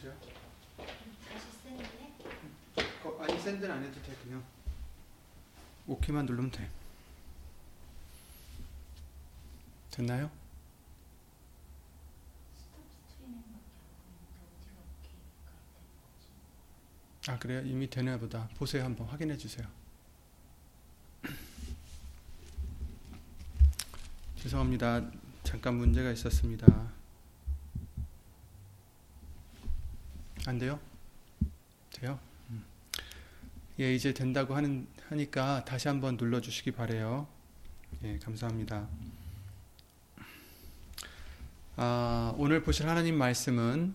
해주세요. 다시 샌드에 거, 아니 샌드는 안 해도 돼 그냥 오케이만 누르면 돼. 됐나요? 아 그래요? 이미 되나 보다. 보세요 한번 확인해 주세요. 죄송합니다. 잠깐 문제가 있었습니다. 안 돼요? 돼요? 음. 예, 이제 된다고 하는 하니까 다시 한번 눌러 주시기 바래요. 예, 감사합니다. 아, 오늘 보실 하나님 말씀은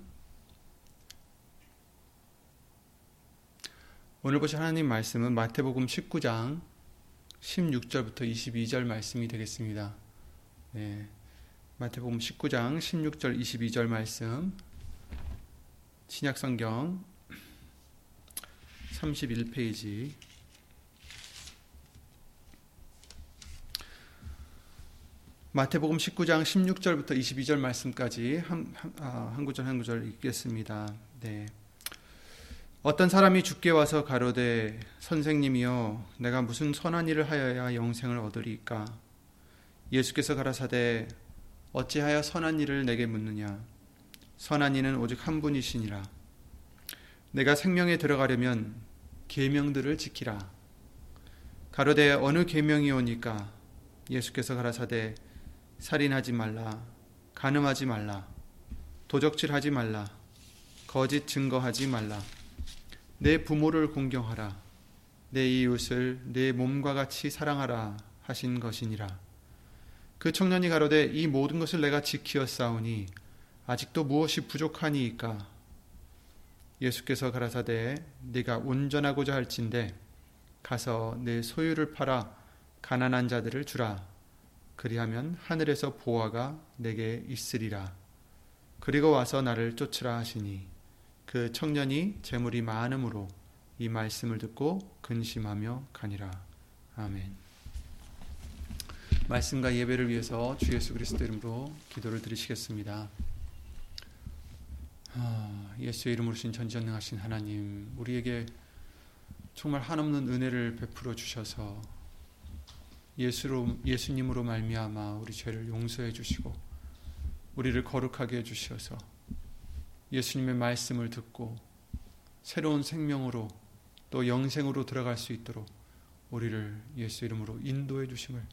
오늘 보실 하나님 말씀은 마태복음 19장 16절부터 22절 말씀이 되겠습니다. 네. 마태복음 19장 16절 22절 말씀 신약 성경 31페이지 마태복음 19장 16절부터 22절 말씀까지 한, 한, 아, 한 구절 한 구절 읽겠습니다. 네. 어떤 사람이 죽게 와서 가로되 선생님이여 내가 무슨 선한 일을 하여야 영생을 얻으리까 예수께서 가라사대 어찌하여 선한 일을 내게 묻느냐 선한 이는 오직 한 분이시니라. 내가 생명에 들어가려면 계명들을 지키라. 가로되 어느 계명이 오니까 예수께서 가라사대 살인하지 말라 간음하지 말라 도적질하지 말라 거짓 증거하지 말라. 내 부모를 공경하라. 내 이웃을 내 몸과 같이 사랑하라 하신 것이니라. 그 청년이 가로되 이 모든 것을 내가 지키었사오니 아직도 무엇이 부족하니이까 예수께서 가라사대 네가 온전하고자 할진대 가서 내 소유를 팔아 가난한 자들을 주라 그리하면 하늘에서 보화가 내게 있으리라 그리고 와서 나를 쫓으라 하시니 그 청년이 재물이 많음으로 이 말씀을 듣고 근심하며 가니라 아멘. 말씀과 예배를 위해서 주 예수 그리스도 이름으로 기도를 드리시겠습니다. 아, 예수의 이름으로 신 전지전능하신 하나님, 우리에게 정말 한없는 은혜를 베풀어 주셔서 예수로 예수님으로 말미암아 우리 죄를 용서해 주시고 우리를 거룩하게 해 주셔서 예수님의 말씀을 듣고 새로운 생명으로 또 영생으로 들어갈 수 있도록 우리를 예수 이름으로 인도해 주심을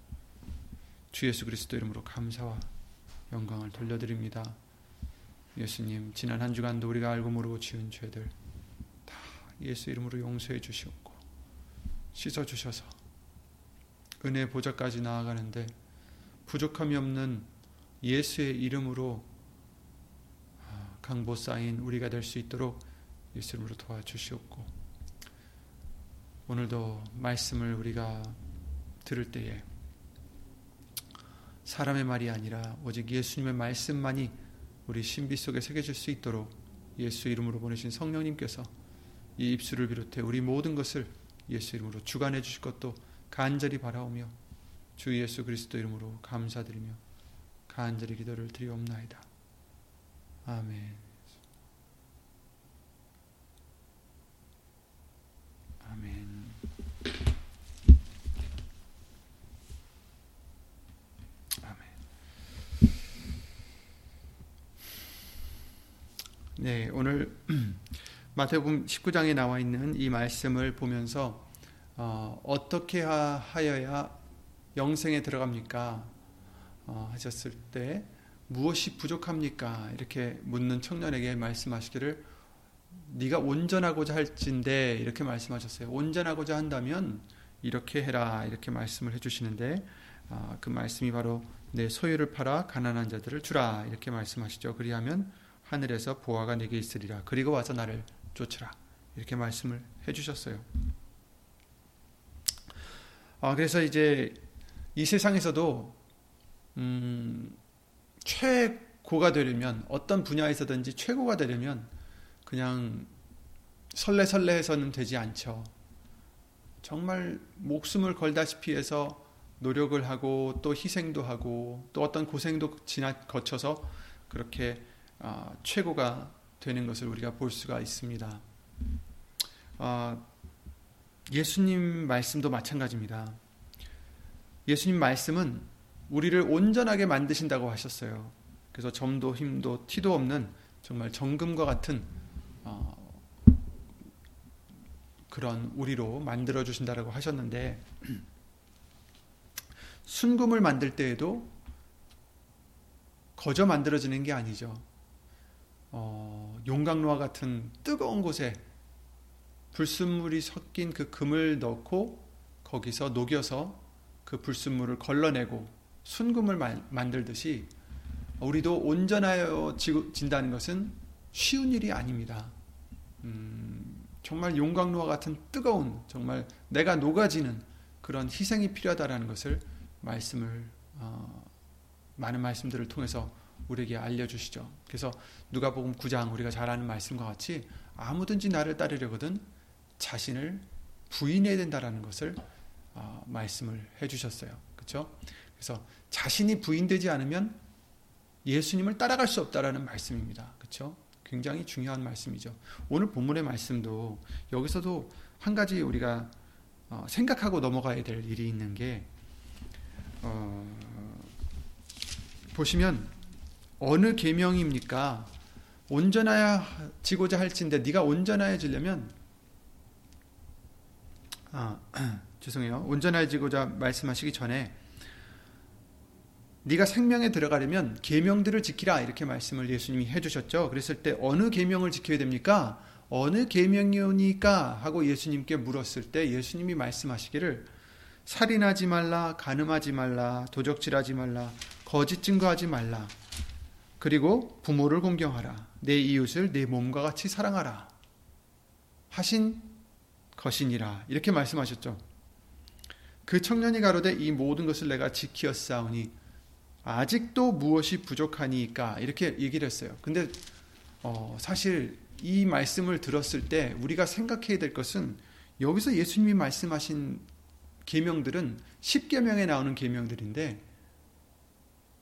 주 예수 그리스도 이름으로 감사와 영광을 돌려드립니다. 예수님 지난 한 주간도 우리가 알고 모르고 지은 죄들 다 예수 이름으로 용서해 주시옵고 씻어 주셔서 은혜 보좌까지 나아가는데 부족함이 없는 예수의 이름으로 강보 쌓인 우리가 될 수 있도록 예수 이름으로 도와주시옵고 오늘도 말씀을 우리가 들을 때에 사람의 말이 아니라 오직 예수님의 말씀만이 우리 신비 속에 새겨질 수 있도록 예수 이름으로 보내신 성령님께서 이 입술을 비롯해 우리 모든 것을 예수 이름으로 주관해 주실 것도 간절히 바라오며 주 예수 그리스도 이름으로 감사드리며 간절히 기도를 드리옵나이다. 아멘. 아멘. 네, 오늘 마태복음 19장에 나와 있는 이 말씀을 보면서 어, 떻게 하여야 영생에 들어갑니까? 어, 하셨을 때 무엇이 부족합니까? 이렇게 묻는 청년에게 말씀하시기를 네가 온전하고자 할진데 이렇게 말씀하셨어요. 온전하고자 한다면 이렇게 해라 이렇게 말씀을 해주시는데 어, 그 말씀이 바로 내 소유를 팔아 가난한 자들을 주라 이렇게 말씀하시죠. 그리하면 하늘에서 보화가 내게 있으리라. 그리고 와서 나를 쫓으라. 이렇게 말씀을 해주셨어요. 아, 그래서 이제 이 세상에서도 음, 최고가 되려면 어떤 분야에서든지 최고가 되려면 그냥 설레설레 해서는 되지 않죠. 정말 목숨을 걸다시피 해서 노력을 하고 또 희생도 하고 또 어떤 고생도 지나 거쳐서 그렇게 어, 최고가 되는 것을 우리가 볼 수가 있습니다. 어, 예수님 말씀도 마찬가지입니다. 예수님 말씀은 우리를 온전하게 만드신다고 하셨어요. 그래서 점도 힘도 티도 없는 정말 정금과 같은 어, 그런 우리로 만들어 주신다라고 하셨는데 순금을 만들 때에도 거저 만들어지는 게 아니죠. 어, 용광로와 같은 뜨거운 곳에 불순물이 섞인 그 금을 넣고 거기서 녹여서 그 불순물을 걸러내고 순금을 만들듯이 우리도 온전하여 진다는 것은 쉬운 일이 아닙니다. 음, 정말 용광로와 같은 뜨거운 정말 내가 녹아지는 그런 희생이 필요하다라는 것을 말씀을 어, 많은 말씀들을 통해서 우리에게 알려주시죠. 그래서 누가복음 9장 우리가 잘 아는 말씀과 같이 아무든지 나를 따르려거든 자신을 부인해야 된다라는 것을 어, 말씀을 해주셨어요. 그렇죠? 그래서 자신이 부인되지 않으면 예수님을 따라갈 수 없다라는 말씀입니다. 그렇죠? 굉장히 중요한 말씀이죠. 오늘 본문의 말씀도 여기서도 한 가지 우리가 어, 생각하고 넘어가야 될 일이 있는 게 어, 보시면 어느 계명입니까? 온전하여지고자 할진데 네가 온전하여지려면 아, 죄송해요. 온전해지고자 말씀하시기 전에 네가 생명에 들어가려면 계명들을 지키라 이렇게 말씀을 예수님이 해주셨죠. 그랬을 때 어느 계명을 지켜야 됩니까? 어느 계명이오니까 하고 예수님께 물었을 때 예수님이 말씀하시기를 살인하지 말라, 간음하지 말라, 도적질하지 말라, 거짓 증거하지 말라. 그리고 부모를 공경하라. 내 이웃을 내 몸과 같이 사랑하라. 하신 것이니라. 이렇게 말씀하셨죠. 그 청년이 가로되 이 모든 것을 내가 지키었사오니 아직도 무엇이 부족하니까 이렇게 얘기를 했어요. 근데 어, 사실 이 말씀을 들었을 때 우리가 생각해야 될 것은 여기서 예수님이 말씀하신 계명들은 10계명에 나오는 계명들인데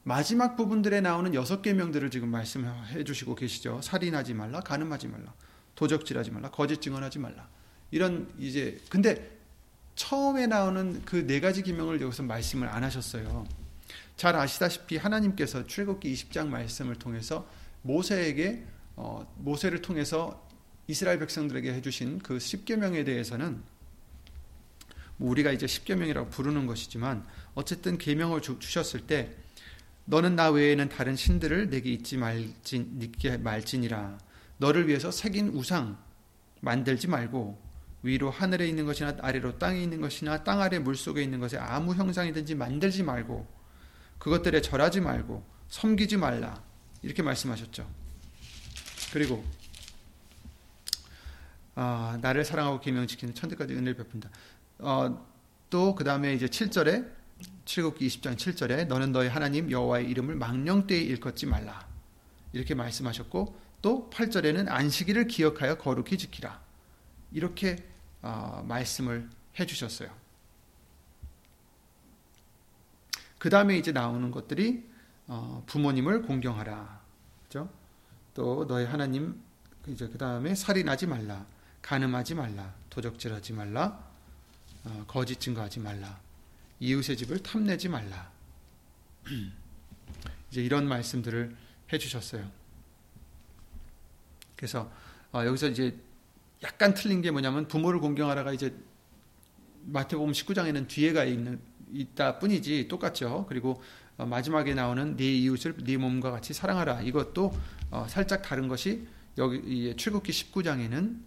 마지막 부분들에 나오는 여섯 계명들을 지금 말씀해 주시고 계시죠. 살인하지 말라, 간음하지 말라, 도적질하지 말라, 거짓 증언하지 말라. 이런 이제 근데 처음에 나오는 그 네 가지 계명을 여기서 말씀을 안 하셨어요. 잘 아시다시피 하나님께서 출애굽기 20장 말씀을 통해서 모세에게 어, 모세를 통해서 이스라엘 백성들에게 해주신 그 10계명에 대해서는 뭐 우리가 이제 십계명이라고 부르는 것이지만 어쨌든 계명을 주셨을 때 너는 나 외에는 다른 신들을 내게 잊지 말진 잊게 말지니라 너를 위해서 새긴 우상 만들지 말고 위로 하늘에 있는 것이나 아래로 땅에 있는 것이나 땅 아래 물 속에 있는 것에 아무 형상이든지 만들지 말고 그것들에 절하지 말고 섬기지 말라 이렇게 말씀하셨죠. 그리고 아, 나를 사랑하고 계명 지키는 천대까지 은혜를 베푼다. 어, 또그 다음에 이제 7절에 출국기 20장 7절에 너는 너희 하나님 여호와의 이름을 망령되이 일컫지 말라. 이렇게 말씀하셨고 또 8절에는 안식일을 기억하여 거룩히 지키라. 이렇게 어, 말씀을 해 주셨어요. 그 다음에 이제 나오는 것들이 어, 부모님을 공경하라. 그죠? 또 너희 하나님 이제 그 다음에 살인하지 말라. 간음하지 말라. 도적질하지 말라. 어, 거짓 증거하지 말라. 이웃의 집을 탐내지 말라. 이제 이런 말씀들을 해주셨어요. 그래서 어, 여기서 이제 약간 틀린 게 뭐냐면 부모를 공경하라가 이제 마태복음 19장에는 뒤에가 있는 있다 뿐이지 똑같죠. 그리고 어, 마지막에 나오는 네 이웃을 네 몸과 같이 사랑하라. 이것도 살짝 다른 것이 여기 출국기 19장에는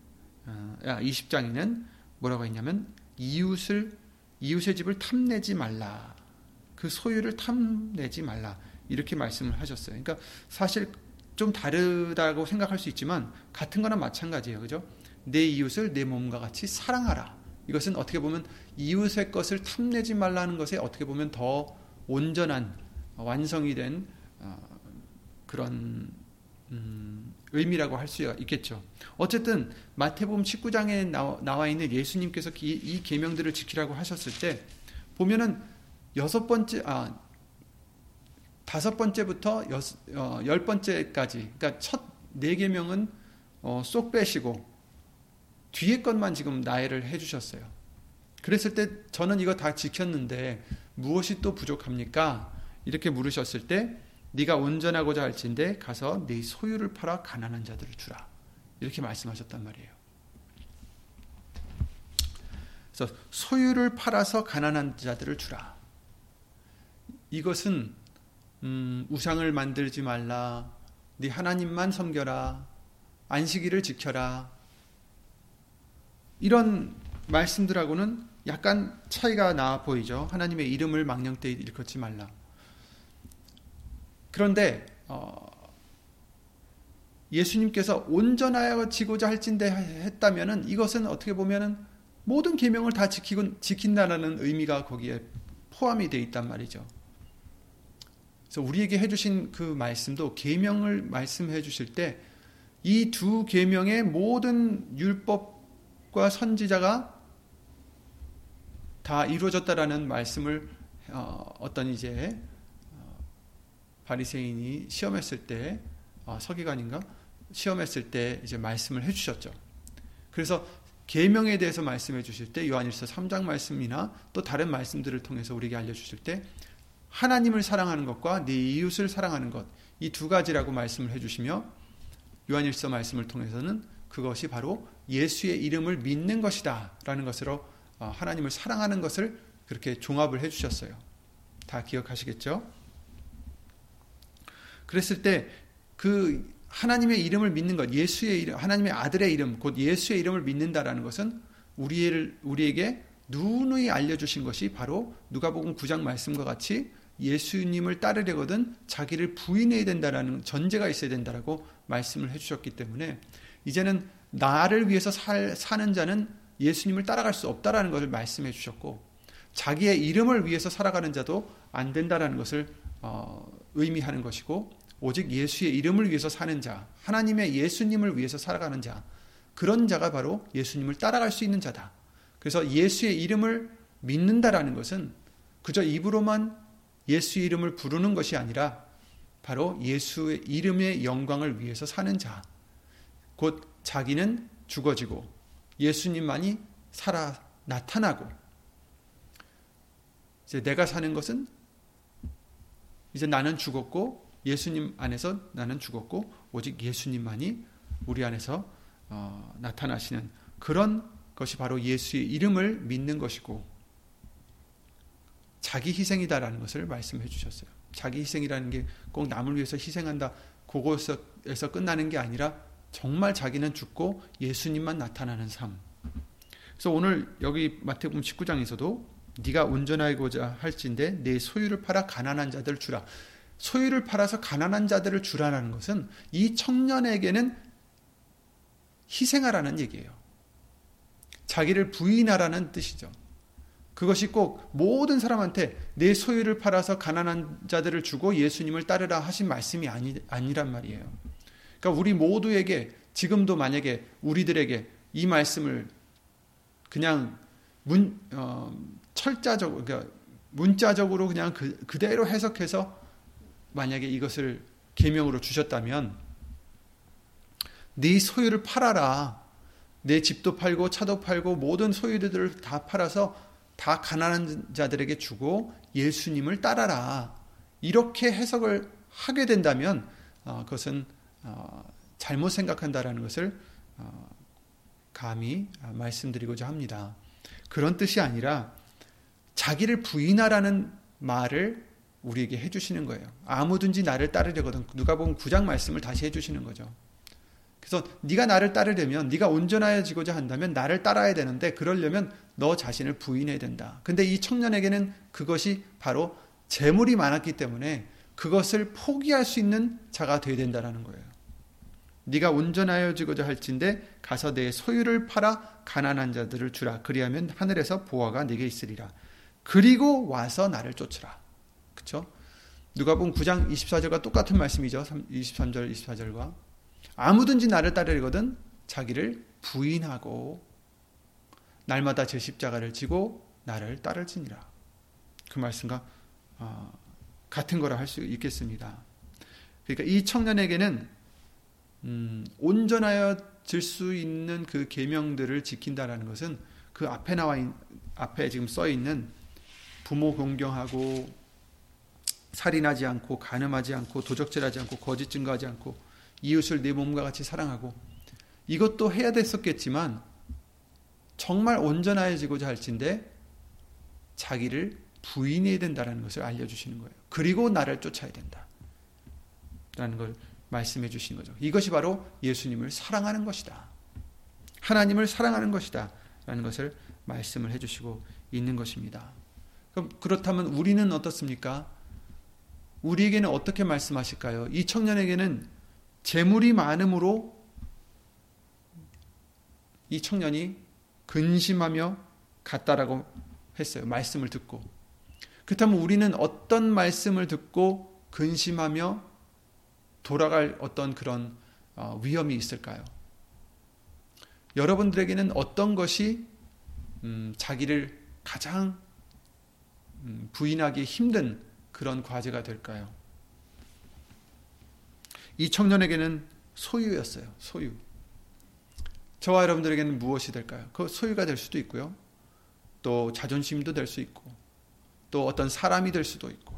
20장에는 뭐라고 했냐면 이웃을 이웃의 집을 탐내지 말라. 그 소유를 탐내지 말라. 이렇게 말씀을 하셨어요. 그러니까 사실 좀 다르다고 생각할 수 있지만 같은 거나 마찬가지예요. 그죠? 내 이웃을 내 몸과 같이 사랑하라. 이것은 어떻게 보면 이웃의 것을 탐내지 말라는 것에 어떻게 보면 더 온전한 완성이 된 어, 그런 음, 의미라고 할 수 있겠죠. 어쨌든 마태복음 19장에 나와 있는 예수님께서 이 계명들을 지키라고 하셨을 때 보면은 여섯 번째 아 다섯 번째부터 여섯, 어, 열 번째까지 그러니까 첫 네 계명은 어, 쏙 빼시고 뒤에 것만 지금 나열을 해주셨어요. 그랬을 때 저는 이거 다 지켰는데 무엇이 또 부족합니까? 이렇게 물으셨을 때 네가 온전하고자 할진대 가서 네 소유를 팔아 가난한 자들을 주라. 이렇게 말씀하셨단 말이에요. 그래서 소유를 팔아서 가난한 자들을 주라. 이것은 음, 우상을 만들지 말라. 네 하나님만 섬겨라. 안식일을 지켜라. 이런 말씀들하고는 약간 차이가 나 보이죠. 하나님의 이름을 망령되이 일컫지 말라. 그런데 어, 예수님께서 온전하여 지고자 할진대 했다면은 이것은 어떻게 보면은 모든 계명을 다 지키고 지킨다라는 의미가 거기에 포함이 되어 있단 말이죠. 그래서 우리에게 해주신 그 말씀도 계명을 말씀해 주실 때 이 두 계명의 모든 율법과 선지자가 다 이루어졌다라는 말씀을 어, 떤 이제 어, 바리새인이 시험했을 때 어, 서기관인가 시험했을 때 이제 말씀을 해주셨죠. 그래서 계명에 대해서 말씀해 주실 때 요한일서 3장 말씀이나 또 다른 말씀들을 통해서 우리에게 알려주실 때 하나님을 사랑하는 것과 네 이웃을 사랑하는 것 이 두 가지라고 말씀을 해주시며 요한일서 말씀을 통해서는 그것이 바로 예수의 이름을 믿는 것이다 라는 것으로 어, 하나님을 사랑하는 것을 그렇게 종합을 해주셨어요. 다 기억하시겠죠? 그랬을 때 그 하나님의 이름을 믿는 것, 예수의 이름, 하나님의 아들의 이름, 곧 예수의 이름을 믿는다라는 것은 우리를, 우리에게 누누이 알려주신 것이 바로 누가복음 9장 말씀과 같이 예수님을 따르려거든 자기를 부인해야 된다라는 전제가 있어야 된다라고 말씀을 해주셨기 때문에 이제는 나를 위해서 살, 사는 자는 예수님을 따라갈 수 없다라는 것을 말씀해 주셨고 자기의 이름을 위해서 살아가는 자도 안 된다라는 것을 어, 의미하는 것이고 오직 예수의 이름을 위해서 사는 자, 하나님의 예수님을 위해서 살아가는 자, 그런 자가 바로 예수님을 따라갈 수 있는 자다. 그래서 예수의 이름을 믿는다라는 것은 그저 입으로만 예수의 이름을 부르는 것이 아니라 바로 예수의 이름의 영광을 위해서 사는 자. 곧 자기는 죽어지고 예수님만이 살아 나타나고 이제 내가 사는 것은 이제 나는 죽었고 예수님 안에서 나는 죽었고 오직 예수님만이 우리 안에서 어, 나타나시는 그런 것이 바로 예수의 이름을 믿는 것이고 자기 희생이다라는 것을 말씀해 주셨어요. 자기 희생이라는 게 꼭 남을 위해서 희생한다. 그것에서 끝나는 게 아니라 정말 자기는 죽고 예수님만 나타나는 삶. 그래서 오늘 여기 마태복음 19장에서도 네가 온전하고자 할진대 내 소유를 팔아 가난한 자들을 주라. 소유를 팔아서 가난한 자들을 주라는 것은 이 청년에게는 희생하라는 얘기예요. 자기를 부인하라는 뜻이죠. 그것이 꼭 모든 사람한테 내 소유를 팔아서 가난한 자들을 주고 예수님을 따르라 하신 말씀이 아니, 아니란 말이에요. 그러니까 우리 모두에게 지금도 만약에 우리들에게 이 말씀을 그냥 문, 어, 철자적으로, 그러니까 문자적으로 그냥 그, 그대로 해석해서 만약에 이것을 계명으로 주셨다면 네 소유를 팔아라. 내 집도 팔고 차도 팔고 모든 소유들을 다 팔아서 다 가난한 자들에게 주고 예수님을 따라라. 이렇게 해석을 하게 된다면 어, 그것은 어, 잘못 생각한다라는 것을 어, 감히 말씀드리고자 합니다. 그런 뜻이 아니라 자기를 부인하라는 말을 우리에게 해주시는 거예요. 아무든지 나를 따르려거든 누가 보면 구장 말씀을 다시 해주시는 거죠. 그래서 네가 나를 따르려면 네가 온전해지고자 한다면 나를 따라야 되는데 그러려면 너 자신을 부인해야 된다. 근데 이 청년에게는 그것이 바로 재물이 많았기 때문에 그것을 포기할 수 있는 자가 되어야 된다라는 거예요. 네가 온전하여지고자 할진대 가서 내 소유를 팔아 가난한 자들을 주라. 그리하면 하늘에서 보화가 네게 있으리라. 그리고 와서 나를 쫓으라. 그렇죠? 누가 본 9장 24절과 똑같은 말씀이죠. 23절 24절과 아무든지 나를 따르거든 자기를 부인하고 날마다 제 십자가를 지고 나를 따를지니라. 그 말씀과 어, 같은 거라 할 수 있겠습니다. 그러니까 이 청년에게는 음, 온전하여 달라질 수 있는 그 계명들을 지킨다라는 것은 그 앞에 나와 있, 앞에 지금 써 있는 부모 공경하고 살인하지 않고 간음하지 않고 도적질하지 않고 거짓 증거하지 않고 이웃을 내 몸과 같이 사랑하고 이것도 해야 됐었겠지만 정말 온전해지고자 할진데 자기를 부인해야 된다는 것을 알려주시는 거예요. 그리고 나를 쫓아야 된다. 라는 걸 말씀해 주신 거죠. 이것이 바로 예수님을 사랑하는 것이다. 하나님을 사랑하는 것이다. 라는 것을 말씀을 해 주시고 있는 것입니다. 그럼 그렇다면 우리는 어떻습니까? 우리에게는 어떻게 말씀하실까요? 이 청년에게는 재물이 많음으로 이 청년이 근심하며 갔다라고 했어요. 말씀을 듣고. 그렇다면 우리는 어떤 말씀을 듣고 근심하며 돌아갈 어떤 그런 어, 위험이 있을까요? 여러분들에게는 어떤 것이 음, 자기를 가장 음, 부인하기 힘든 그런 과제가 될까요? 이 청년에게는 소유였어요. 소유. 저와 여러분들에게는 무엇이 될까요? 그 소유가 될 수도 있고요. 또 자존심도 될 수 있고, 또 어떤 사람이 될 수도 있고.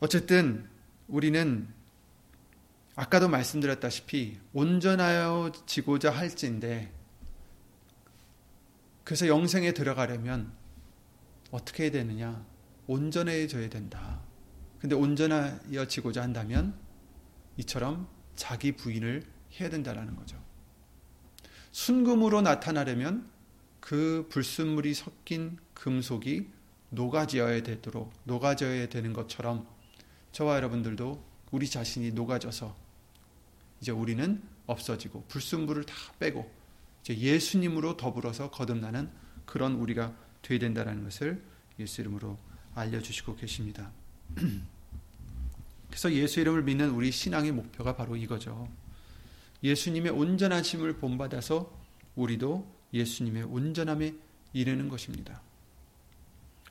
어쨌든 우리는 아까도 말씀드렸다시피 온전하여지고자 할진데 그래서 영생에 들어가려면 어떻게 해야 되느냐? 온전해져야 된다. 근데 온전하여지고자 한다면 이처럼 자기 부인을 해야 된다라는 거죠. 순금으로 나타나려면 그 불순물이 섞인 금속이 녹아져야 되도록 녹아져야 되는 것처럼 저와 여러분들도 우리 자신이 녹아져서 이제 우리는 없어지고 불순물을 다 빼고 이제 예수님으로 더불어서 거듭나는 그런 우리가 되어야 된다는 것을 예수 이름으로 알려주시고 계십니다. 그래서 예수 이름을 믿는 우리 신앙의 목표가 바로 이거죠. 예수님의 온전하심을 본받아서 우리도 예수님의 온전함에 이르는 것입니다.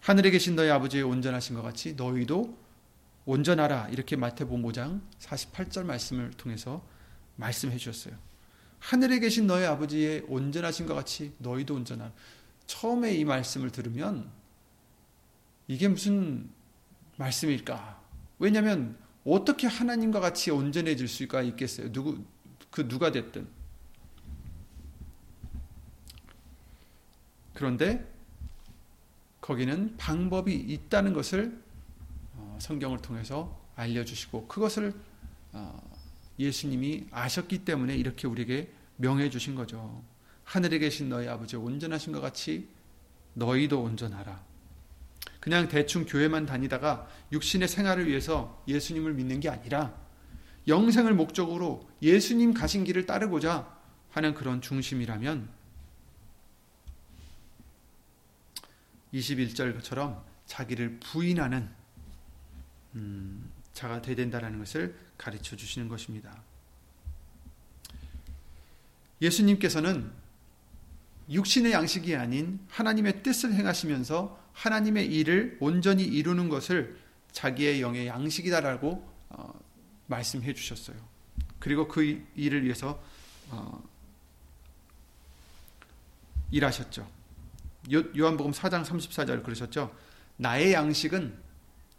하늘에 계신 너희 아버지의 온전하신 것 같이 너희도 온전하라 이렇게 마태복음 5장 48절 말씀을 통해서 말씀해 주셨어요. 하늘에 계신 너희 아버지의 온전하신 것 같이 너희도 온전하라. 처음에 이 말씀을 들으면 이게 무슨 말씀일까? 왜냐하면 어떻게 하나님과 같이 온전해질 수가 있겠어요? 누구 그 누가 됐든. 그런데 거기는 방법이 있다는 것을 어, 성경을 통해서 알려주시고 그것을 어, 예수님이 아셨기 때문에 이렇게 우리에게 명해 주신 거죠. 하늘에 계신 너희 아버지 온전하신 것 같이 너희도 온전하라. 그냥 대충 교회만 다니다가 육신의 생활을 위해서 예수님을 믿는 게 아니라 영생을 목적으로 예수님 가신 길을 따르고자 하는 그런 중심이라면 21절처럼 자기를 부인하는 음, 자가 되야 된다는 것을 가르쳐 주시는 것입니다. 예수님께서는 육신의 양식이 아닌 하나님의 뜻을 행하시면서 하나님의 일을 온전히 이루는 것을 자기의 영의 양식이다라고 어, 말씀해 주셨어요. 그리고 그 일을 위해서 어, 일하셨죠. 요 한복음 4장 34절 그러셨죠. 나의 양식은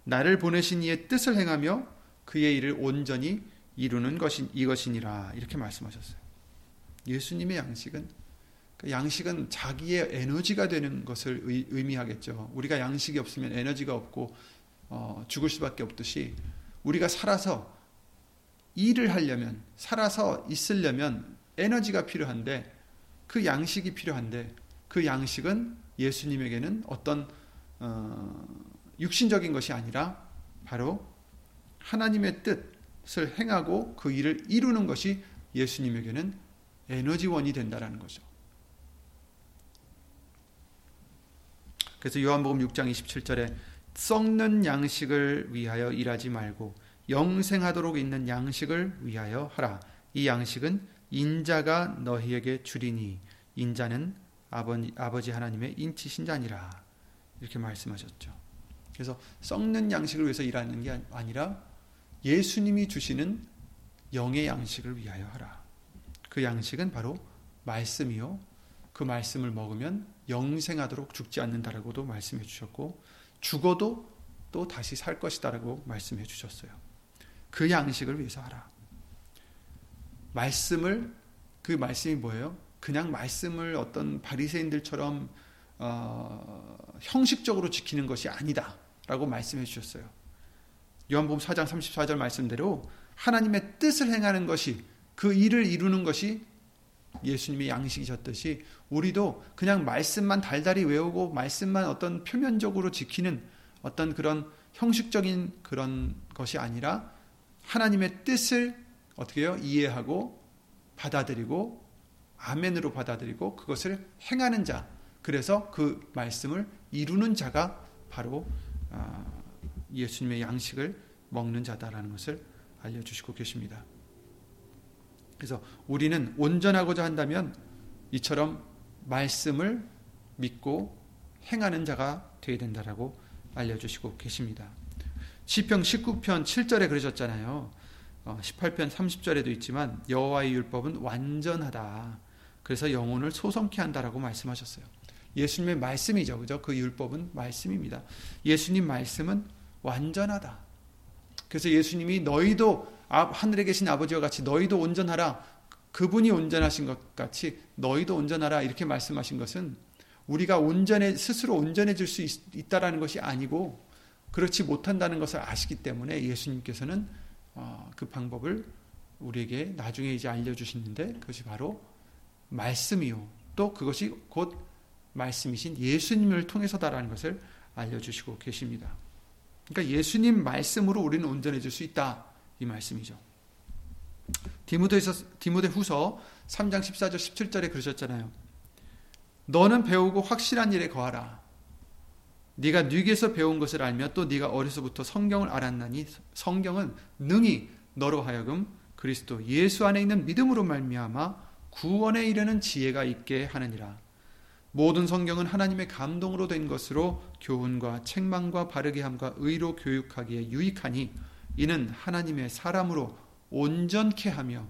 나를 보내신 이의 뜻을 행하며 그의 일을 온전히 이루는 것이 이것이니라 이렇게 말씀하셨어요. 예수님의 양식은 그 양식은 자기의 에너지가 되는 것을 의 미하겠죠. 우리가 양식이 없으면 에너지가 없고 어, 죽을 수밖에 없듯이 우리가 살아서 일을 하려면 살아서 있으려면 에너지가 필요한데 그 양식이 필요한데 그 양식은 예수님에게는 어떤 어, 육신적인 것이 아니라 바로 하나님의 뜻을 행하고 그 일을 이루는 것이 예수님에게는 에너지원이 된다라는 거죠. 그래서 요한복음 6장 27절에 썩는 양식을 위하여 일하지 말고 영생하도록 있는 양식을 위하여 하라. 이 양식은 인자가 너희에게 주리니 인자는 아버지, 아버지 하나님의 인치신 자니라. 이렇게 말씀하셨죠. 그래서 썩는 양식을 위해서 일하는 게 아니라 예수님이 주시는 영의 양식을 위하여 하라. 그 양식은 바로 말씀이요. 그 말씀을 먹으면 영생하도록 죽지 않는다라고도 말씀해 주셨고 죽어도 또 다시 살 것이다라고 말씀해 주셨어요. 그 양식을 위해서 하라. 말씀을 그 말씀이 뭐예요? 그냥 말씀을 어떤 바리새인들처럼 어, 형식적으로 지키는 것이 아니다라고 말씀해 주셨어요. 요한복음 4장 34절 말씀대로 하나님의 뜻을 행하는 것이 그 일을 이루는 것이 예수님의 양식이셨듯이 우리도 그냥 말씀만 달달이 외우고 말씀만 어떤 표면적으로 지키는 어떤 그런 형식적인 그런 것이 아니라 하나님의 뜻을 어떻게 해요? 이해하고 받아들이고 아멘으로 받아들이고 그것을 행하는 자. 그래서 그 말씀을 이루는 자가 바로 아, 예수님의 양식을 먹는 자다라는 것을 알려주시고 계십니다. 그래서 우리는 온전하고자 한다면 이처럼 말씀을 믿고 행하는 자가 되어야 된다라고 알려주시고 계십니다. 시편 19편 7절에 그러셨잖아요. 18편 어, 30절에도 있지만 여호와의 율법은 완전하다. 그래서 영혼을 소성케 한다라고 말씀하셨어요. 예수님의 말씀이죠. 그죠? 그 율법은 말씀입니다. 예수님 말씀은 완전하다. 그래서 예수님이 너희도 하늘에 계신 아버지와 같이 너희도 온전하라. 그분이 온전하신 것 같이 너희도 온전하라. 이렇게 말씀하신 것은 우리가 온전해 스스로 온전해질 수 있, 다라는 것이 아니고 그렇지 못한다는 것을 아시기 때문에 예수님께서는 어, 그 방법을 우리에게 나중에 이제 알려주시는데 그것이 바로 말씀이요. 또 그것이 곧 말씀이신 예수님을 통해서다라는 것을 알려주시고 계십니다. 그러니까 예수님 말씀으로 우리는 온전해질 수 있다. 이 말씀이죠. 디모데에서 디모데 후서 3장 14절 17절에 그러셨잖아요. 너는 배우고 확실한 일에 거하라. 네가 뉘게서 배운 것을 알며 또 네가 어려서부터 성경을 알았나니 성경은 능히 너로 하여금 그리스도 예수 안에 있는 믿음으로 말미암아 구원에 이르는 지혜가 있게 하느니라. 모든 성경은 하나님의 감동으로 된 것으로 교훈과 책망과 바르게 함과 의로 교육하기에 유익하니 이는 하나님의 사람으로 온전케 하며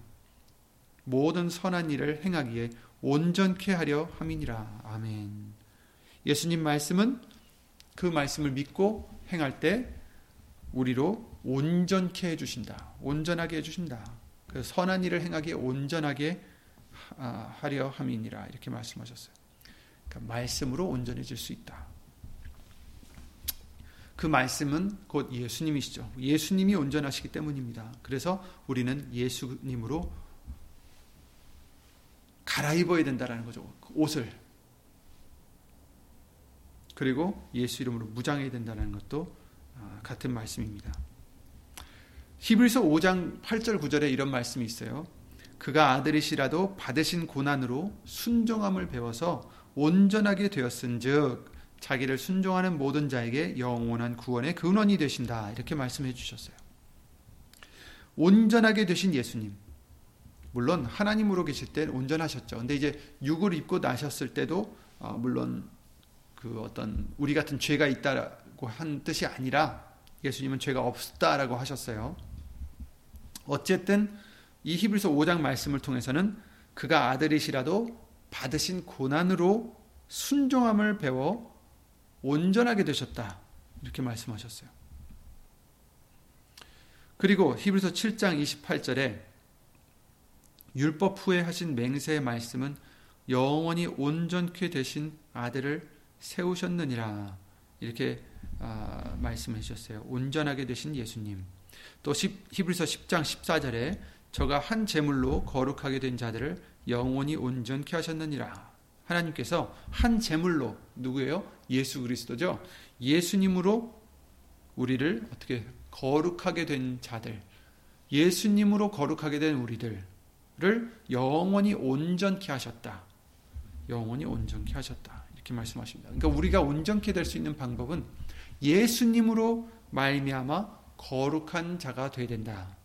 모든 선한 일을 행하기에 온전케 하려 함이니라. 아멘. 예수님 말씀은 그 말씀을 믿고 행할 때 우리로 온전케 해 주신다. 온전하게 해 주신다. 그 선한 일을 행하기에 온전하게 하려 함이니라. 이렇게 말씀하셨어요. 그러니까 말씀으로 온전해질 수 있다. 그 말씀은 곧 예수님이시죠. 예수님이 온전하시기 때문입니다. 그래서 우리는 예수님으로 갈아입어야 된다라는 거죠. 그 옷을. 그리고 예수 이름으로 무장해야 된다는 것도 아, 같은 말씀입니다. 히브리서 5장 8절 9절에 이런 말씀이 있어요. 그가 아들이시라도 받으신 고난으로 순종함을 배워서 온전하게 되었은즉 자기를 순종하는 모든 자에게 영원한 구원의 근원이 되신다. 이렇게 말씀해 주셨어요. 온전하게 되신 예수님. 물론 하나님으로 계실 때 온전하셨죠. 근데 이제 육을 입고 나셨을 때도 어, 물론 그 어떤 우리 같은 죄가 있다고 한 뜻이 아니라 예수님은 죄가 없다라고 하셨어요. 어쨌든 이 히브리서 5장 말씀을 통해서는 그가 아들이시라도 받으신 고난으로 순종함을 배워 온전하게 되셨다. 이렇게 말씀하셨어요. 그리고 히브리서 7장 28절에 율법 후에 하신 맹세의 말씀은 영원히 온전케 되신 아들을 세우셨느니라. 이렇게 아, 말씀해 주셨어요. 온전하게 되신 예수님. 또 히브리서 10장 14절에 저가 한 제물로 거룩하게 된 자들을 영원히 온전케 하셨느니라. 하나님께서 한 제물로 누구예요? 예수 그리스도죠. 예수님으로 우리를 어떻게 거룩하게 된 자들, 예수님으로 거룩하게 된 우리들을 영원히 온전케 하셨다. 영원히 온전케 하셨다. 이렇게 말씀하십니다. 그러니까 우리가 온전케 될 수 있는 방법은 예수님으로 말미암아 거룩한 자가 되야 된다.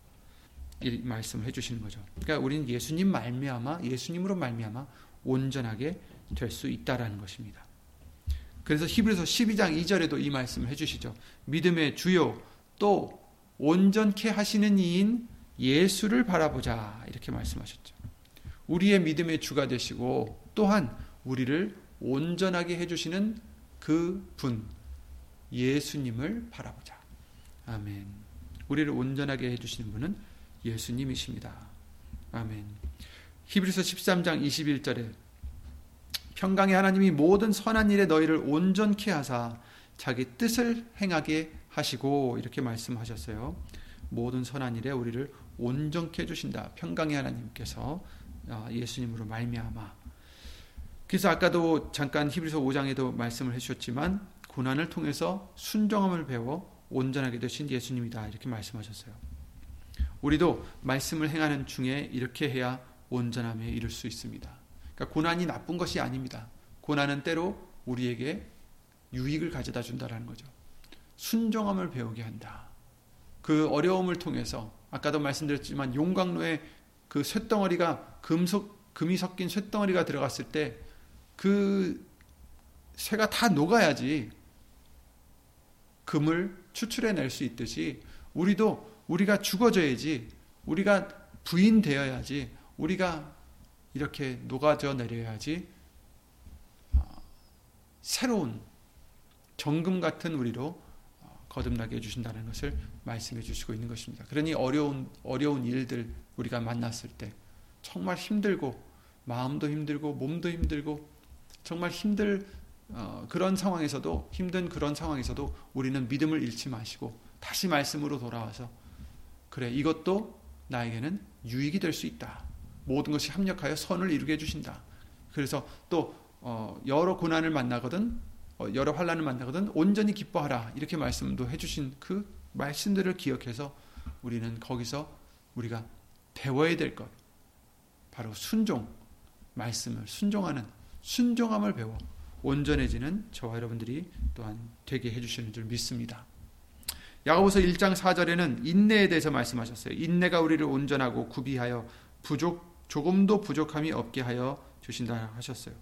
이 말씀을 해주시는 거죠. 그러니까 우리는 예수님 말미암아 예수님으로 말미암아 온전하게 될 수 있다라는 것입니다. 그래서 히브리서 12장 2절에도 이 말씀을 해주시죠. 믿음의 주요 또 온전케 하시는 이인 예수를 바라보자 이렇게 말씀하셨죠. 우리의 믿음의 주가 되시고 또한 우리를 온전하게 해주시는 그 분 예수님을 바라보자. 아멘. 우리를 온전하게 해주시는 분은 예수님이십니다. 아멘. 히브리서 13장 21절에 평강의 하나님이 모든 선한 일에 너희를 온전케 하사 자기 뜻을 행하게 하시고 이렇게 말씀하셨어요. 모든 선한 일에 우리를 온전케 해 주신다. 평강의 하나님께서 아, 예수님으로 말미암아. 그래서 아까도 잠깐 히브리서 5장에도 말씀을 해 주셨지만 고난을 통해서 순종함을 배워 온전하게 되신 예수님이다 이렇게 말씀하셨어요. 우리도 말씀을 행하는 중에 이렇게 해야 온전함에 이를 수 있습니다. 그러니까 고난이 나쁜 것이 아닙니다. 고난은 때로 우리에게 유익을 가져다 준다라는 거죠. 순종함을 배우게 한다. 그 어려움을 통해서 아까도 말씀드렸지만 용광로에 그 쇳덩어리가 금속 금이 섞인 쇳덩어리가 들어갔을 때 그 쇠가 다 녹아야지 금을 추출해 낼 수 있듯이 우리도 우리가 죽어져야지 우리가 부인되어야지 우리가 이렇게 녹아져 내려야지 어, 새로운 정금 같은 우리로 어, 거듭나게 해주신다는 것을 말씀해 주시고 있는 것입니다. 그러니 어려운 어려운 일들 우리가 만났을 때 정말 힘들고 마음도 힘들고 몸도 힘들고 정말 힘들 어, 그런 상황에서도 힘든 그런 상황에서도 우리는 믿음을 잃지 마시고 다시 말씀으로 돌아와서 그래 이것도 나에게는 유익이 될 수 있다. 모든 것이 합력하여 선을 이루게 해주신다. 그래서 또 어, 여러 고난을 만나거든 어, 여러 환란을 만나거든 온전히 기뻐하라 이렇게 말씀도 해주신 그 말씀들을 기억해서 우리는 거기서 우리가 배워야 될 것 바로 순종 말씀을 순종하는 순종함을 배워 온전해지는 저와 여러분들이 또한 되게 해주시는 줄 믿습니다. 야고보서 1장 4절에는 인내에 대해서 말씀하셨어요. 인내가 우리를 온전하고 구비하여 부족 조금도 부족함이 없게 하여 주신다 하셨어요.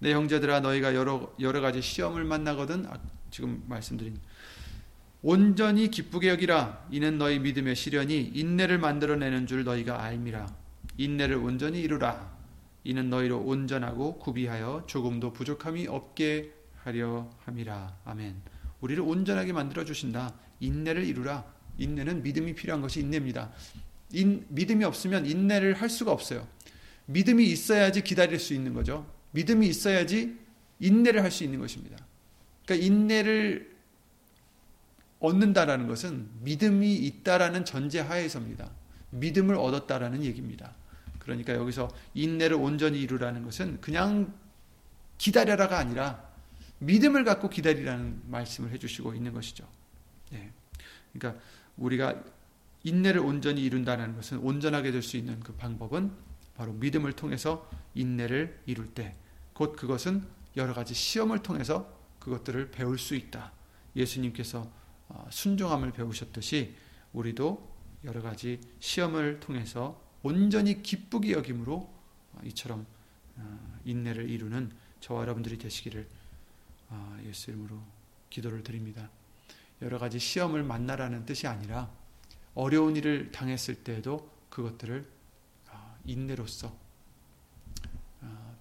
내 형제들아 너희가 여러 여러 가지 시험을 만나거든 아, 지금 말씀드린 온전히 기쁘게 여기라. 이는 너희 믿음의 시련이 인내를 만들어내는 줄 너희가 알미라. 인내를 온전히 이루라. 이는 너희로 온전하고 구비하여 조금도 부족함이 없게 하려 함이라. 아멘. 우리를 온전하게 만들어 주신다. 인내를 이루라. 인내는 믿음이 필요한 것이 인내입니다 인, 믿음이 없으면 인내를 할 수가 없어요 믿음이 있어야지 기다릴 수 있는 거죠 믿음이 있어야지 인내를 할 수 있는 것입니다 그러니까 인내를 얻는다라는 것은 믿음이 있다라는 전제 하에서입니다. 믿음을 얻었다라는 얘기입니다. 그러니까 여기서 인내를 온전히 이루라는 것은 그냥 기다려라가 아니라 믿음을 갖고 기다리라는 말씀을 해주시고 있는 것이죠. 네. 그러니까 우리가 인내를 온전히 이룬다는 것은 온전하게 될 수 있는 그 방법은 바로 믿음을 통해서 인내를 이룰 때, 곧 그것은 여러 가지 시험을 통해서 그것들을 배울 수 있다. 예수님께서 어, 순종함을 배우셨듯이 우리도 여러 가지 시험을 통해서 온전히 기쁘게 여김으로 어, 이처럼 어, 인내를 이루는 저와 여러분들이 되시기를 예수 이름으로 기도를 드립니다. 여러 가지 시험을 만나라는 뜻이 아니라 어려운 일을 당했을 때에도 그것들을 인내로서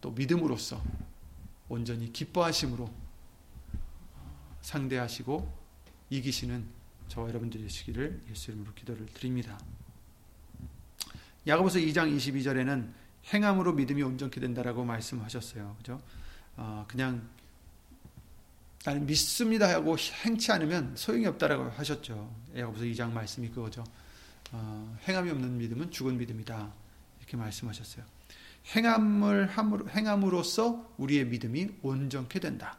또 믿음으로써 온전히 기뻐하심으로 상대하시고 이기시는 저와 여러분들이 되시기를 예수 이름으로 기도를 드립니다. 야고보서 2장 22절에는 행함으로 믿음이 온전케 된다라고 말씀하셨어요. 그죠? 어, 그냥 나는 믿습니다 하고 행치 않으면 소용이 없다라고 하셨죠. 야고보서 2장 말씀이 그거죠. 어, 행함이 없는 믿음은 죽은 믿음이다. 이렇게 말씀하셨어요. 행함을 함으로, 행함으로써 우리의 믿음이 온전케 된다.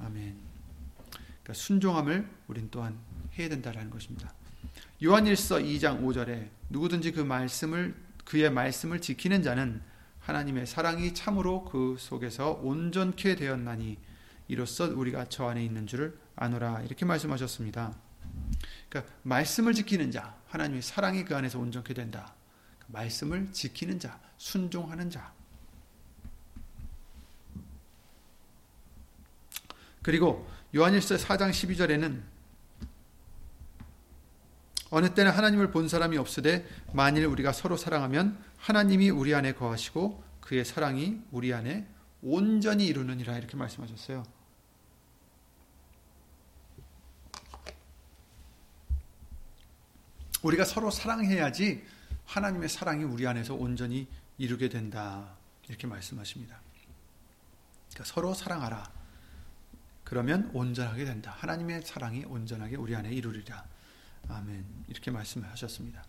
아멘. 그러니까 순종함을 우린 또한 해야 된다라는 것입니다. 요한일서 2장 5절에 누구든지 그 말씀을 그의 말씀을 지키는 자는 하나님의 사랑이 참으로 그 속에서 온전케 되었나니 이로써 우리가 저 안에 있는 줄을 아노라 이렇게 말씀하셨습니다. 그러니까 말씀을 지키는 자, 하나님의 사랑이 그 안에서 온전케 된다. 말씀을 지키는 자, 순종하는 자. 그리고 요한일서 4장 12절에는 어느 때는 하나님을 본 사람이 없으되 만일 우리가 서로 사랑하면 하나님이 우리 안에 거하시고 그의 사랑이 우리 안에 온전히 이루느니라 이렇게 말씀하셨어요. 우리가 서로 사랑해야지 하나님의 사랑이 우리 안에서 온전히 이루게 된다. 이렇게 말씀하십니다. 그러니까 서로 사랑하라. 그러면 온전하게 된다. 하나님의 사랑이 온전하게 우리 안에 이루리라. 아멘. 이렇게 말씀하셨습니다.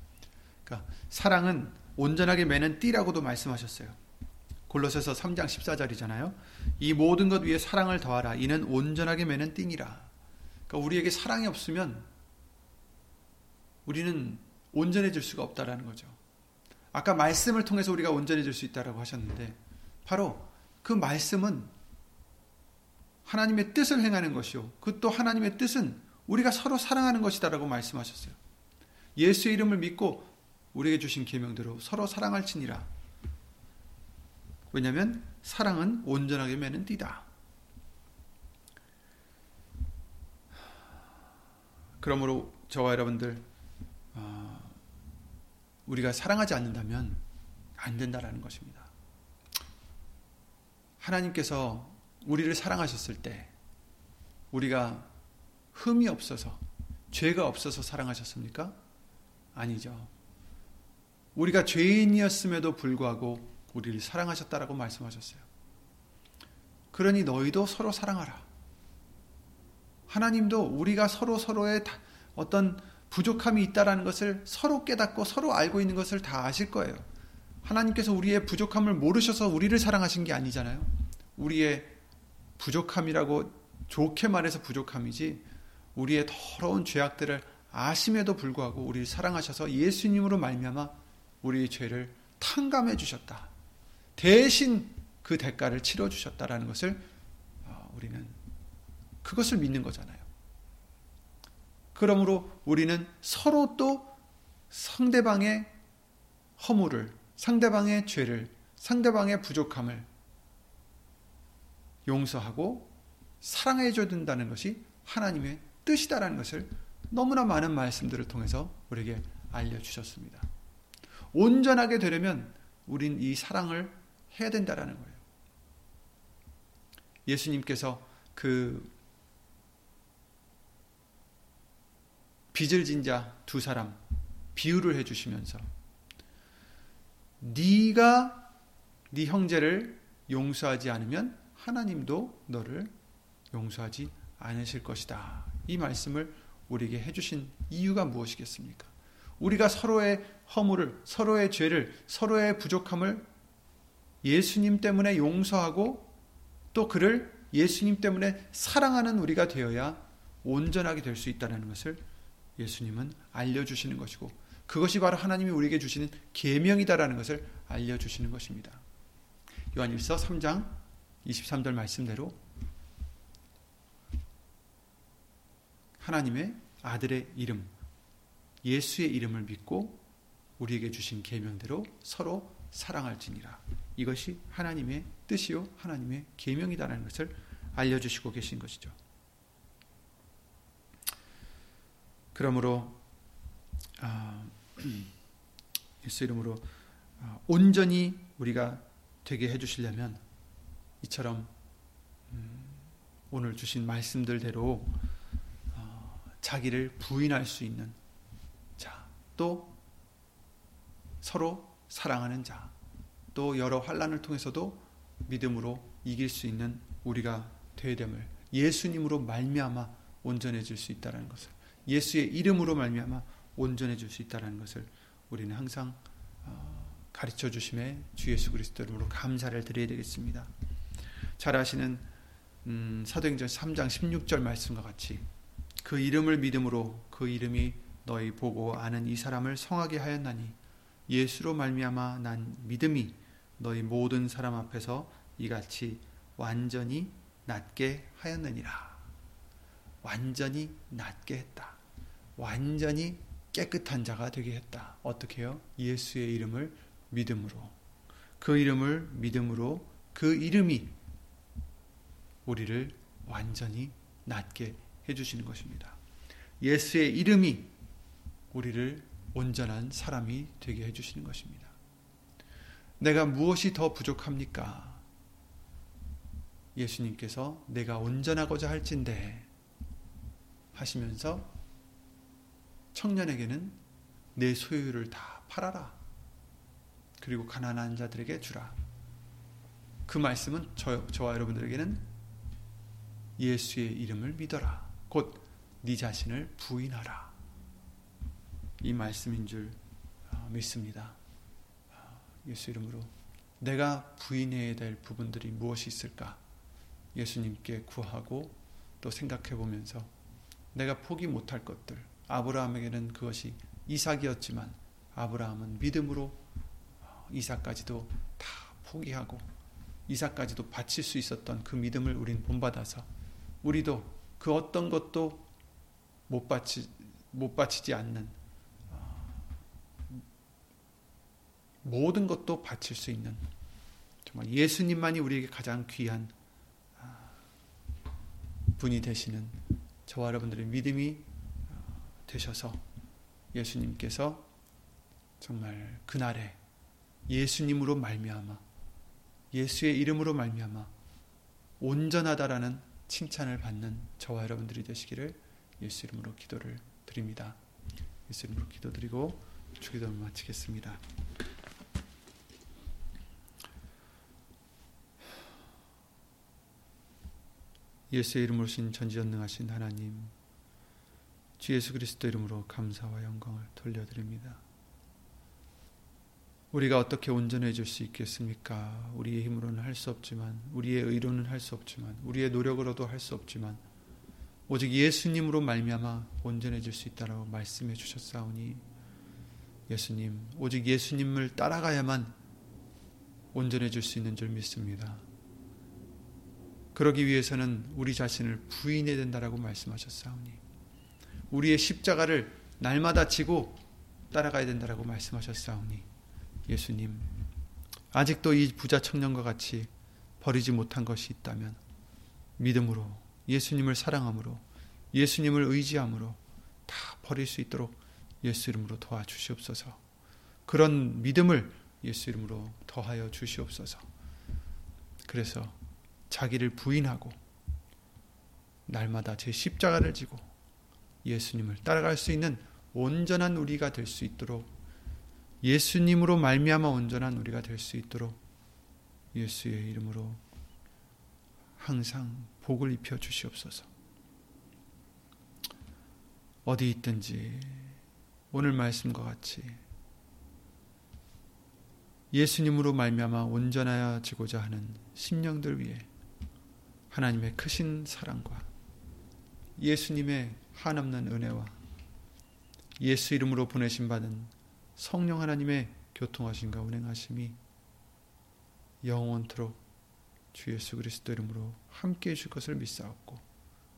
그러니까 사랑은 온전하게 매는 띠라고도 말씀하셨어요. 골로새서 3장 14절이잖아요. 이 모든 것 위에 사랑을 더하라. 이는 온전하게 매는 띠니라. 그러니까 우리에게 사랑이 없으면 우리는 온전해질 수가 없다라는 거죠. 아까 말씀을 통해서 우리가 온전해질 수 있다라고 하셨는데 바로 그 말씀은 하나님의 뜻을 행하는 것이요. 그 또 하나님의 뜻은 우리가 서로 사랑하는 것이다라고 말씀하셨어요. 예수의 이름을 믿고 우리에게 주신 계명대로 서로 사랑할지니라. 왜냐하면 사랑은 온전하게 매는 띠다. 그러므로 저와 여러분들 어, 우리가 사랑하지 않는다면 안 된다라는 것입니다. 하나님께서 우리를 사랑하셨을 때 우리가 흠이 없어서 죄가 없어서 사랑하셨습니까? 아니죠. 우리가 죄인이었음에도 불구하고 우리를 사랑하셨다라고 말씀하셨어요. 그러니 너희도 서로 사랑하라. 하나님도 우리가 서로 서로의 어떤 부족함이 있다라는 것을 서로 깨닫고 서로 알고 있는 것을 다 아실 거예요. 하나님께서 우리의 부족함을 모르셔서 우리를 사랑하신 게 아니잖아요. 우리의 부족함이라고 좋게 말해서 부족함이지 우리의 더러운 죄악들을 아심에도 불구하고 우리를 사랑하셔서 예수님으로 말미암아 우리의 죄를 탕감해 주셨다. 대신 그 대가를 치러 주셨다라는 것을 어, 우리는 그것을 믿는 거잖아요. 그러므로 우리는 서로 또 상대방의 허물을, 상대방의 죄를, 상대방의 부족함을 용서하고 사랑해 줘야 된다는 것이 하나님의 뜻이다라는 것을 너무나 많은 말씀들을 통해서 우리에게 알려 주셨습니다. 온전하게 되려면 우린 이 사랑을 해야 된다라는 거예요. 예수님께서 그 빚을 진 자 두 사람 비유를 해주시면서 네가 네 형제를 용서하지 않으면 하나님도 너를 용서하지 않으실 것이다. 이 말씀을 우리에게 해주신 이유가 무엇이겠습니까? 우리가 서로의 허물을, 서로의 죄를, 서로의 부족함을 예수님 때문에 용서하고 또 그를 예수님 때문에 사랑하는 우리가 되어야 온전하게 될 수 있다는 것을 예수님은 알려주시는 것이고 그것이 바로 하나님이 우리에게 주시는 계명이다라는 것을 알려주시는 것입니다. 요한일서 3장 23절 말씀대로 하나님의 아들의 이름 예수의 이름을 믿고 우리에게 주신 계명대로 서로 사랑할지니라. 이것이 하나님의 뜻이요 하나님의 계명이다라는 것을 알려 주시고 계신 것이죠. 그러므로 아, 예수 이름으로 아, 온전히 우리가 되게 해 주시려면 이처럼 음, 오늘 주신 말씀들대로 어, 자기를 부인할 수 있는 또 서로 사랑하는 자, 또 여러 환란을 통해서도 믿음으로 이길 수 있는 우리가 되야 됨을 예수님으로 말미암아 온전해질 수 있다라는 것을 예수의 이름으로 말미암아 온전해질 수 있다라는 것을 우리는 항상 어, 가르쳐 주심에 주 예수 그리스도 이름으로 감사를 드려야 되겠습니다. 잘 아시는 음, 사도행전 3장 16절 말씀과 같이 그 이름을 믿음으로 그 이름이 너희 보고 아는 이 사람을 성하게 하였나니 예수로 말미암아 난 믿음이 너희 모든 사람 앞에서 이같이 완전히 낫게 하였느니라. 완전히 낫게 했다. 완전히 깨끗한 자가 되게 했다. 어떻게요? 예수의 이름을 믿음으로. 그 이름을 믿음으로 그 이름이 우리를 완전히 낫게 해주시는 것입니다. 예수의 이름이 우리를 온전한 사람이 되게 해주시는 것입니다. 내가 무엇이 더 부족합니까? 예수님께서 내가 온전하고자 할진대 하시면서 청년에게는 내 소유를 다 팔아라. 그리고 가난한 자들에게 주라. 그 말씀은 저, 저와 여러분들에게는 예수의 이름을 믿어라. 곧 네 자신을 부인하라. 이 말씀인 줄 아, 믿습니다. 아, 예수 이름으로 내가 부인해야 될 부분들이 무엇이 있을까? 예수님께 구하고 또 생각해 보면서 내가 포기 못할 것들. 아브라함에게는 그것이 이삭이었지만 아브라함은 믿음으로 이삭까지도 다 포기하고 이삭까지도 바칠 수 있었던 그 믿음을 우린 본받아서 우리도 그 어떤 것도 못 바치 못 바치지 않는 모든 것도 바칠 수 있는 정말 예수님만이 우리에게 가장 귀한 분이 되시는 저와 여러분들의 믿음이 되셔서 예수님께서 정말 그날에 예수님으로 말미암아 예수의 이름으로 말미암아 온전하다라는 칭찬을 받는 저와 여러분들이 되시기를 예수 이름으로 기도를 드립니다. 예수 이름으로 기도드리고 주기도를 마치겠습니다. 예수의 이름으로 신 전지전능하신 하나님 주 예수 그리스도 이름으로 감사와 영광을 돌려드립니다. 우리가 어떻게 온전해 질 수 있겠습니까? 우리의 힘으로는 할 수 없지만, 우리의 의로는 할 수 없지만, 우리의 노력으로도 할 수 없지만, 오직 예수님으로 말미암아 온전해 질 수 있다라고 말씀해 주셨사오니, 예수님, 오직 예수님을 따라가야만 온전해 질 수 있는 줄 믿습니다. 그러기 위해서는 우리 자신을 부인해야 된다라고 말씀하셨사오니, 우리의 십자가를 날마다 지고 따라가야 된다라고 말씀하셨사오니, 예수님, 아직도 이 부자 청년과 같이 버리지 못한 것이 있다면 믿음으로 예수님을 사랑함으로 예수님을 의지함으로 다 버릴 수 있도록 예수 이름으로 도와주시옵소서. 그런 믿음을 예수 이름으로 더하여 주시옵소서. 그래서 자기를 부인하고 날마다 제 십자가를 지고 예수님을 따라갈 수 있는 온전한 우리가 될 수 있도록 예수님으로 말미암아 온전한 우리가 될 수 있도록 예수의 이름으로 항상 복을 입혀 주시옵소서. 어디 있든지 오늘 말씀과 같이 예수님으로 말미암아 온전하여지고자 하는 심령들 위해 하나님의 크신 사랑과 예수님의 한없는 은혜와 예수 이름으로 보내신 받은 성령 하나님의 교통하심과 운행하심이 영원토록 주 예수 그리스도 이름으로 함께 해줄 것을 믿사옵고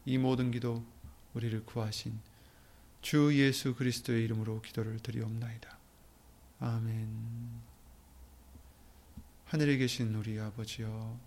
이 모든 기도 우리를 구하신 주 예수 그리스도의 이름으로 기도를 드리옵나이다. 아멘. 하늘에 계신 우리 아버지여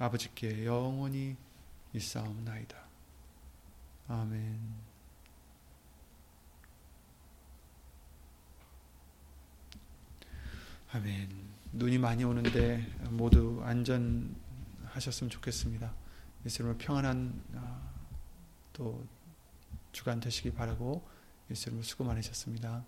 아버지께 영원히 있사옵나이다. 아멘 아멘. 눈이 많이 오는데 모두 안전하셨으면 좋겠습니다. 예수님을 평안한 아, 또 주간 되시기 바라고 예수님을 수고 많으셨습니다.